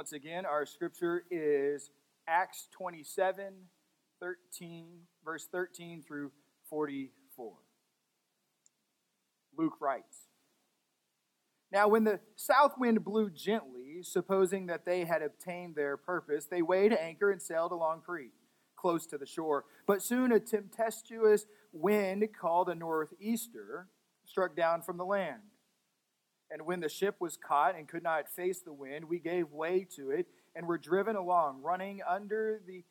Once again, our scripture is Acts 27, 13, verse 13 through 44. Luke writes Now, when the south wind blew gently, supposing that they had obtained their purpose, they weighed anchor and sailed along Crete, close to the shore. But soon a tempestuous wind called a northeaster struck down from the land. And when the ship was caught and could not face the wind, we gave way to it and were driven along, running under the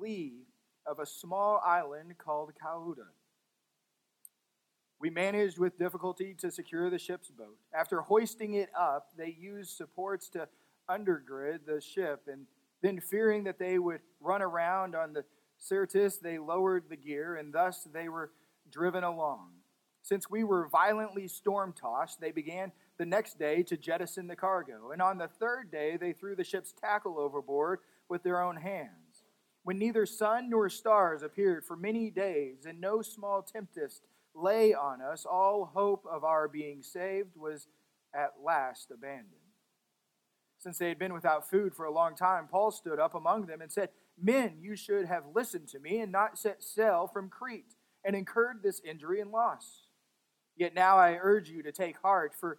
lee of a small island called Cauda. We managed with difficulty to secure the ship's boat. After hoisting it up, they used supports to undergird the ship, and then, fearing that they would run around on the Syrtis, they lowered the gear, and thus they were driven along. Since we were violently storm tossed, they began the next day to jettison the cargo. And on the third day, they threw the ship's tackle overboard with their own hands. When neither sun nor stars appeared for many days, and no small tempest lay on us, all hope of our being saved was at last abandoned. Since they had been without food for a long time, Paul stood up among them and said, Men, you should have listened to me and not set sail from Crete and incurred this injury and loss. Yet now I urge you to take heart, for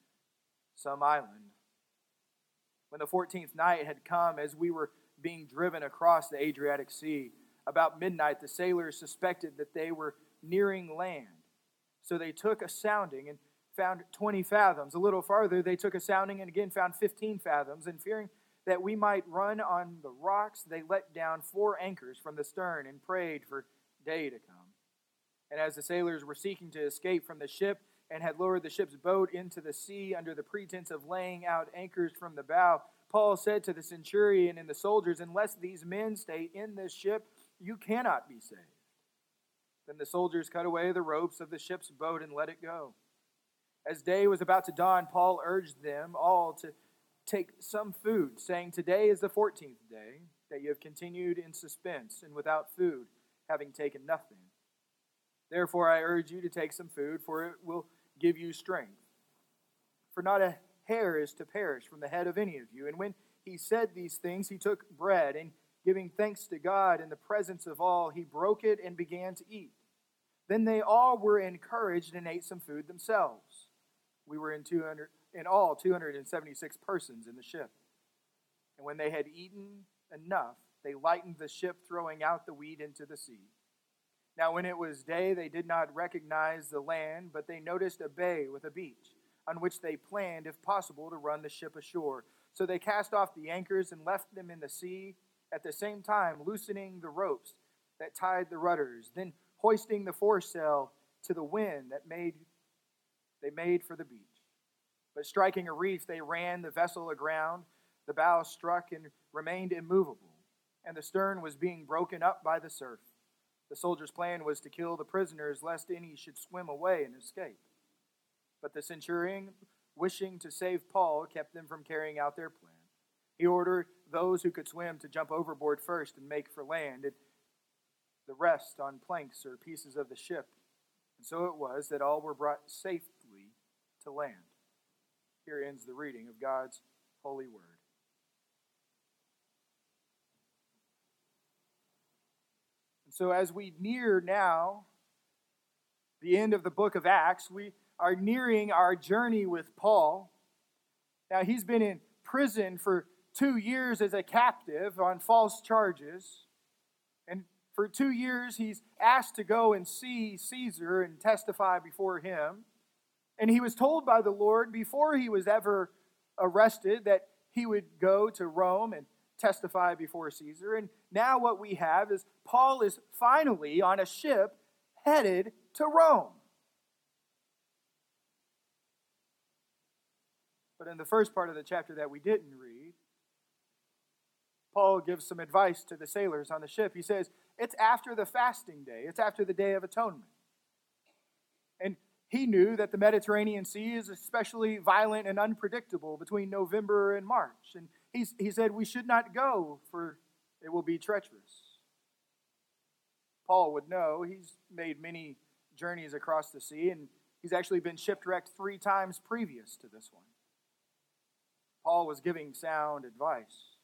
some island. When the 14th night had come, as we were being driven across the Adriatic Sea, about midnight the sailors suspected that they were nearing land. So they took a sounding and found 20 fathoms. A little farther, they took a sounding and again found 15 fathoms. And fearing that we might run on the rocks, they let down four anchors from the stern and prayed for day to come. And as the sailors were seeking to escape from the ship, and had lowered the ship's boat into the sea under the pretense of laying out anchors from the bow, Paul said to the centurion and the soldiers, Unless these men stay in this ship, you cannot be saved. Then the soldiers cut away the ropes of the ship's boat and let it go. As day was about to dawn, Paul urged them all to take some food, saying, Today is the fourteenth day that you have continued in suspense and without food, having taken nothing. Therefore, I urge you to take some food, for it will give you strength. For not a hair is to perish from the head of any of you. And when he said these things, he took bread, and giving thanks to God in the presence of all, he broke it and began to eat. Then they all were encouraged and ate some food themselves. We were in 200 in all 276 persons in the ship. And when they had eaten enough, they lightened the ship, throwing out the weed into the sea. Now, when it was day, they did not recognize the land, but they noticed a bay with a beach, on which they planned, if possible, to run the ship ashore. So they cast off the anchors and left them in the sea, at the same time loosening the ropes that tied the rudders, then hoisting the foresail to the wind that made they made for the beach. But striking a reef, they ran the vessel aground. The bow struck and remained immovable, and the stern was being broken up by the surf. The soldiers' plan was to kill the prisoners lest any should swim away and escape. But the centurion, wishing to save Paul, kept them from carrying out their plan. He ordered those who could swim to jump overboard first and make for land, and the rest on planks or pieces of the ship. And so it was that all were brought safely to land. Here ends the reading of God's holy word. So, as we near now the end of the book of Acts, we are nearing our journey with Paul. Now, he's been in prison for two years as a captive on false charges. And for two years, he's asked to go and see Caesar and testify before him. And he was told by the Lord before he was ever arrested that he would go to Rome and testify before Caesar. And now what we have is Paul is finally on a ship headed to Rome. But in the first part of the chapter that we didn't read, Paul gives some advice to the sailors on the ship. He says, It's after the fasting day, it's after the Day of Atonement. And he knew that the Mediterranean Sea is especially violent and unpredictable between November and March. And he, he said, We should not go, for it will be treacherous. Paul would know. He's made many journeys across the sea, and he's actually been shipwrecked three times previous to this one. Paul was giving sound advice.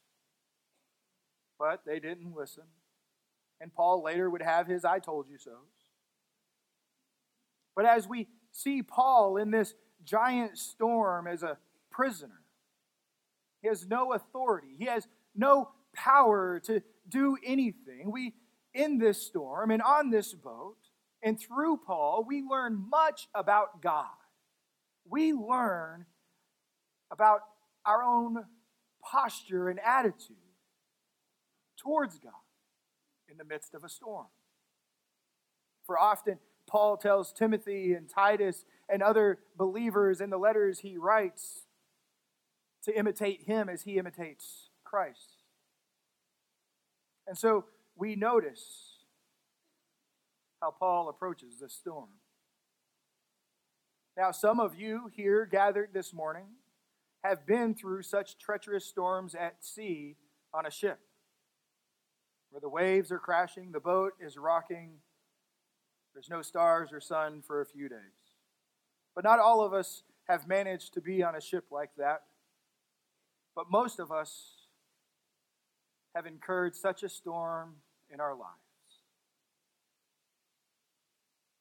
But they didn't listen. And Paul later would have his I told you so's. But as we see Paul in this giant storm as a prisoner, he has no authority, he has no power to do anything. We, in this storm and on this boat, and through Paul, we learn much about God. We learn about our own posture and attitude towards God in the midst of a storm. For often, Paul tells Timothy and Titus and other believers in the letters he writes to imitate him as he imitates Christ. And so we notice how Paul approaches this storm. Now, some of you here gathered this morning have been through such treacherous storms at sea on a ship where the waves are crashing, the boat is rocking, there's no stars or sun for a few days. But not all of us have managed to be on a ship like that. But most of us have incurred such a storm in our lives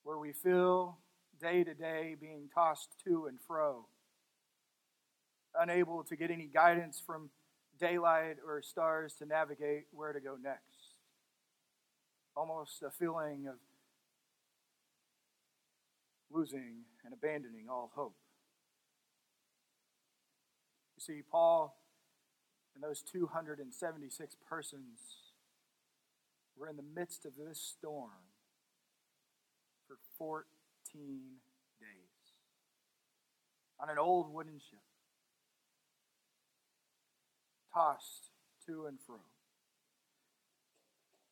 where we feel day to day being tossed to and fro, unable to get any guidance from daylight or stars to navigate where to go next almost a feeling of losing and abandoning all hope. You see, Paul and those 276 persons were in the midst of this storm for 14 days on an old wooden ship, tossed to and fro.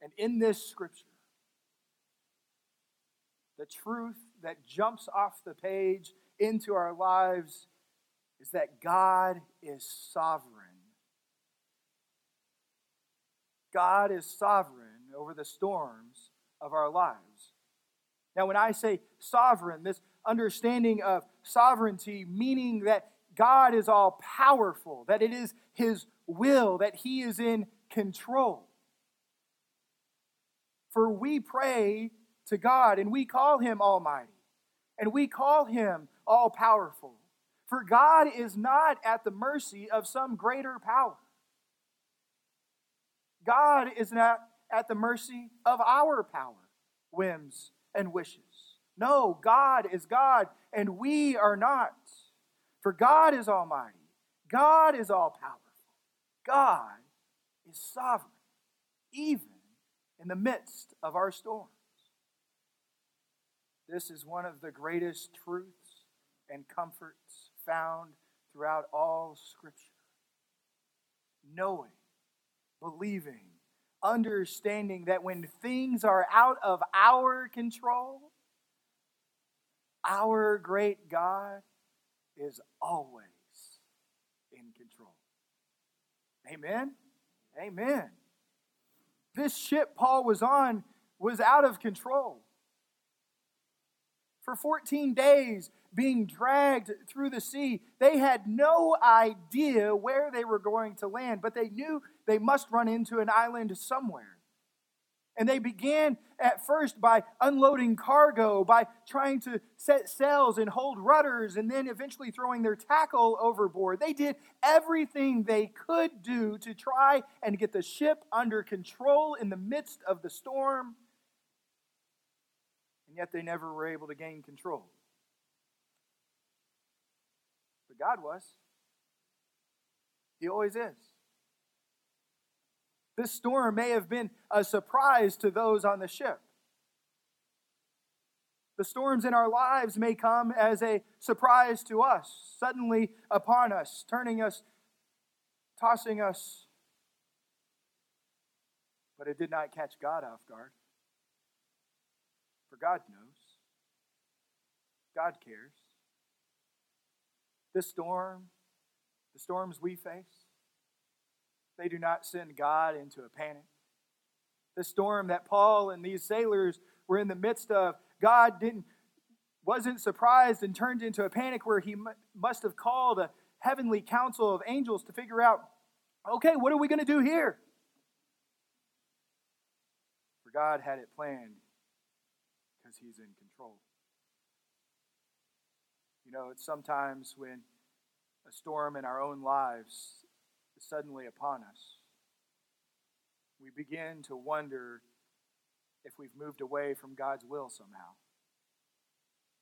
And in this scripture, the truth that jumps off the page into our lives is that God is sovereign. God is sovereign over the storms of our lives. Now, when I say sovereign, this understanding of sovereignty, meaning that God is all powerful, that it is His will, that He is in control. For we pray to God and we call him Almighty and we call him all powerful. For God is not at the mercy of some greater power. God is not at the mercy of our power, whims, and wishes. No, God is God, and we are not. For God is almighty, God is all powerful, God is sovereign, even in the midst of our storms. This is one of the greatest truths and comforts found throughout all Scripture. Knowing, believing, understanding that when things are out of our control, our great God is always in control. Amen? Amen. This ship Paul was on was out of control. For 14 days, being dragged through the sea, they had no idea where they were going to land, but they knew they must run into an island somewhere. And they began at first by unloading cargo, by trying to set sails and hold rudders, and then eventually throwing their tackle overboard. They did everything they could do to try and get the ship under control in the midst of the storm. And yet they never were able to gain control. But God was. He always is. This storm may have been a surprise to those on the ship. The storms in our lives may come as a surprise to us, suddenly upon us, turning us, tossing us But it did not catch God off guard. For God knows. God cares. This storm, the storms we face, they do not send God into a panic. The storm that Paul and these sailors were in the midst of, God didn't wasn't surprised and turned into a panic where he must have called a heavenly council of angels to figure out, okay, what are we going to do here? For God had it planned because he's in control. You know, it's sometimes when a storm in our own lives suddenly upon us, we begin to wonder if we've moved away from God's will somehow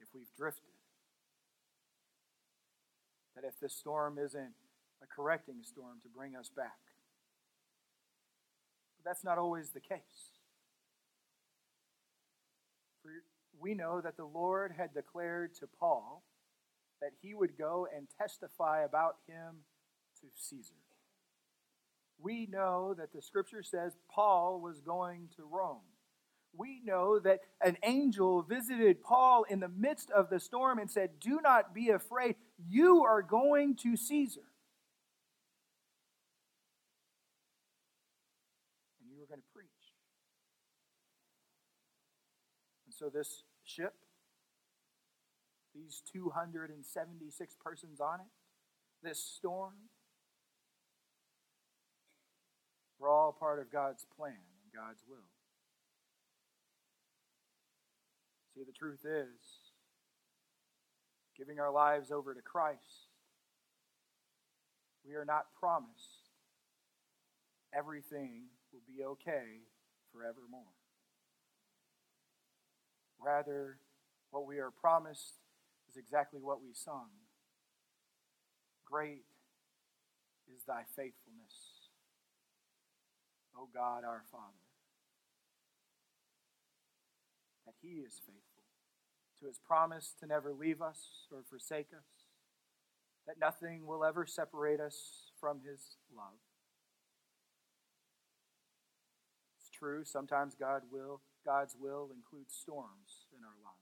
if we've drifted. That if this storm isn't a correcting storm to bring us back. But that's not always the case. For we know that the Lord had declared to Paul that he would go and testify about him to Caesar. We know that the scripture says Paul was going to Rome we know that an angel visited Paul in the midst of the storm and said, Do not be afraid. You are going to Caesar. And you are going to preach. And so this ship, these 276 persons on it, this storm, were all part of God's plan and God's will. See, the truth is, giving our lives over to Christ, we are not promised everything will be okay forevermore. Rather, what we are promised is exactly what we sung. Great is thy faithfulness, O God our Father. that He is faithful to His promise to never leave us or forsake us, that nothing will ever separate us from His love. It's true, sometimes God will, God's will includes storms in our lives.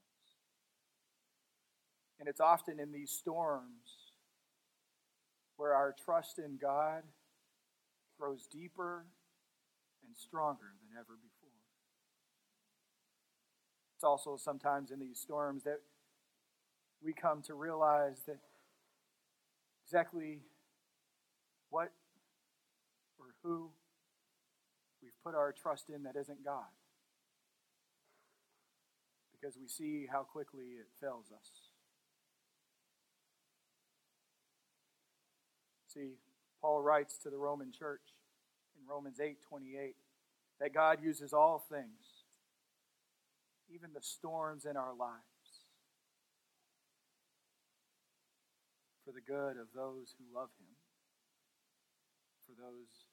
And it's often in these storms where our trust in God grows deeper and stronger than ever before. It's also sometimes in these storms that we come to realize that exactly what or who we've put our trust in that isn't God. Because we see how quickly it fails us. See, Paul writes to the Roman church in Romans 8 28 that God uses all things even the storms in our lives, for the good of those who love him, for those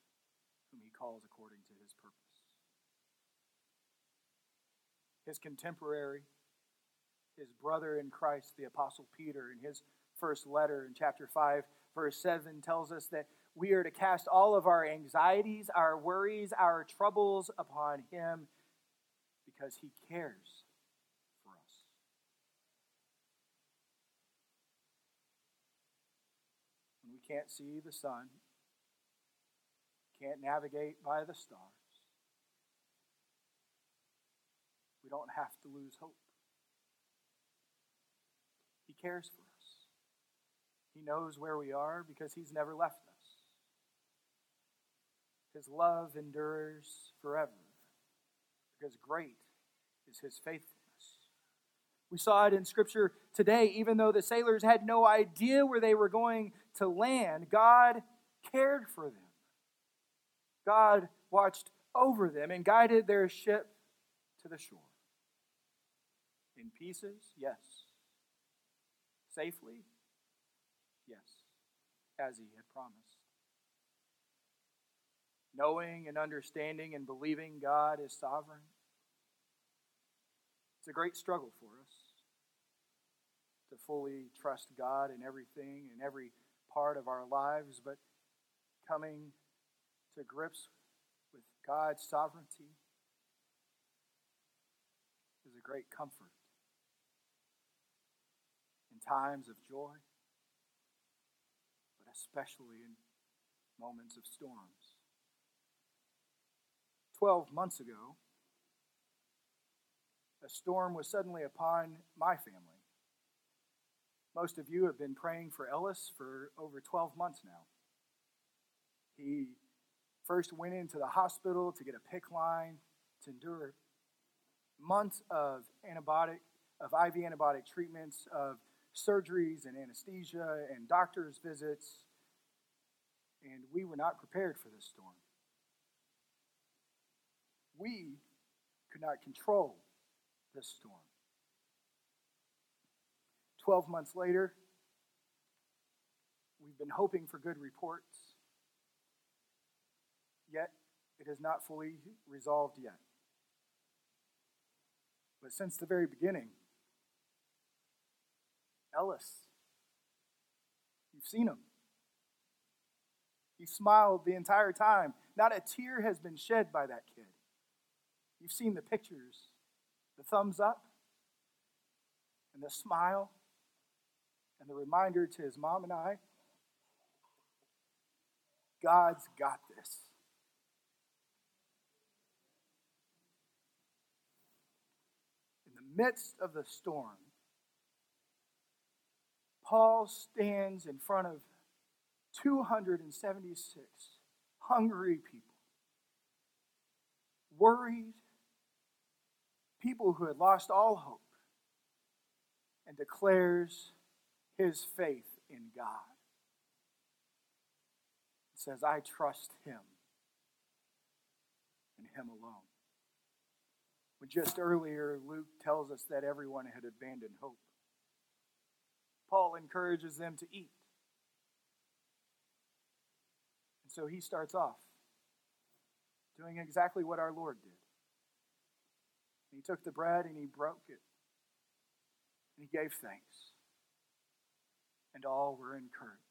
whom he calls according to his purpose. His contemporary, his brother in Christ, the Apostle Peter, in his first letter in chapter 5, verse 7, tells us that we are to cast all of our anxieties, our worries, our troubles upon him because he cares for us. When we can't see the sun, can't navigate by the stars, we don't have to lose hope. He cares for us. He knows where we are because He's never left us. His love endures forever because great is his faithfulness. We saw it in Scripture today, even though the sailors had no idea where they were going to land, God cared for them. God watched over them and guided their ship to the shore. In pieces, yes. Safely, yes, as he had promised knowing and understanding and believing God is sovereign. It's a great struggle for us to fully trust God in everything and every part of our lives, but coming to grips with God's sovereignty is a great comfort in times of joy, but especially in moments of storm. 12 months ago, a storm was suddenly upon my family. Most of you have been praying for Ellis for over 12 months now. He first went into the hospital to get a PICC line to endure months of antibiotic, of IV antibiotic treatments, of surgeries and anesthesia and doctor's visits, and we were not prepared for this storm. We could not control this storm. Twelve months later, we've been hoping for good reports yet it is not fully resolved yet. But since the very beginning, Ellis, you've seen him. He smiled the entire time. Not a tear has been shed by that kid. You've seen the pictures, the thumbs up, and the smile, and the reminder to his mom and I God's got this. In the midst of the storm, Paul stands in front of 276 hungry people, worried, people who had lost all hope, and declares his faith in God. He says, I trust him and him alone. When just earlier, Luke tells us that everyone had abandoned hope. Paul encourages them to eat. And so he starts off doing exactly what our Lord did. He took the bread and he broke it. And he gave thanks. And all were encouraged.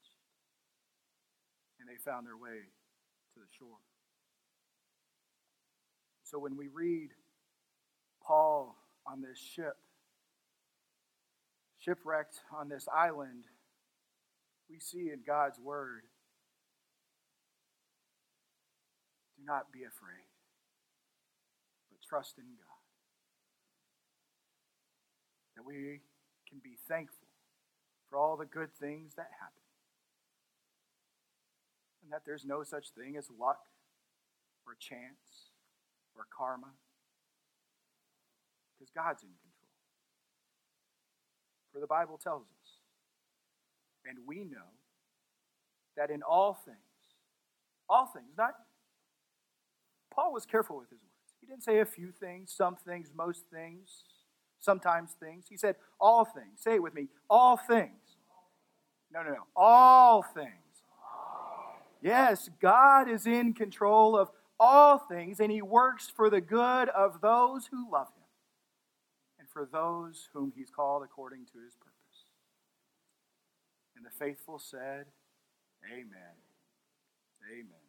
And they found their way to the shore. So when we read Paul on this ship, shipwrecked on this island, we see in God's word do not be afraid, but trust in God. That we can be thankful for all the good things that happen. And that there's no such thing as luck or chance or karma because God's in control. For the Bible tells us, and we know, that in all things, all things, not, Paul was careful with his words. He didn't say a few things, some things, most things, sometimes things. He said all things. Say it with me all things. No, no, no. All things. Yes, God is in control of all things, and He works for the good of those who love Him and for those whom he's called according to his purpose. And the faithful said, Amen. Amen.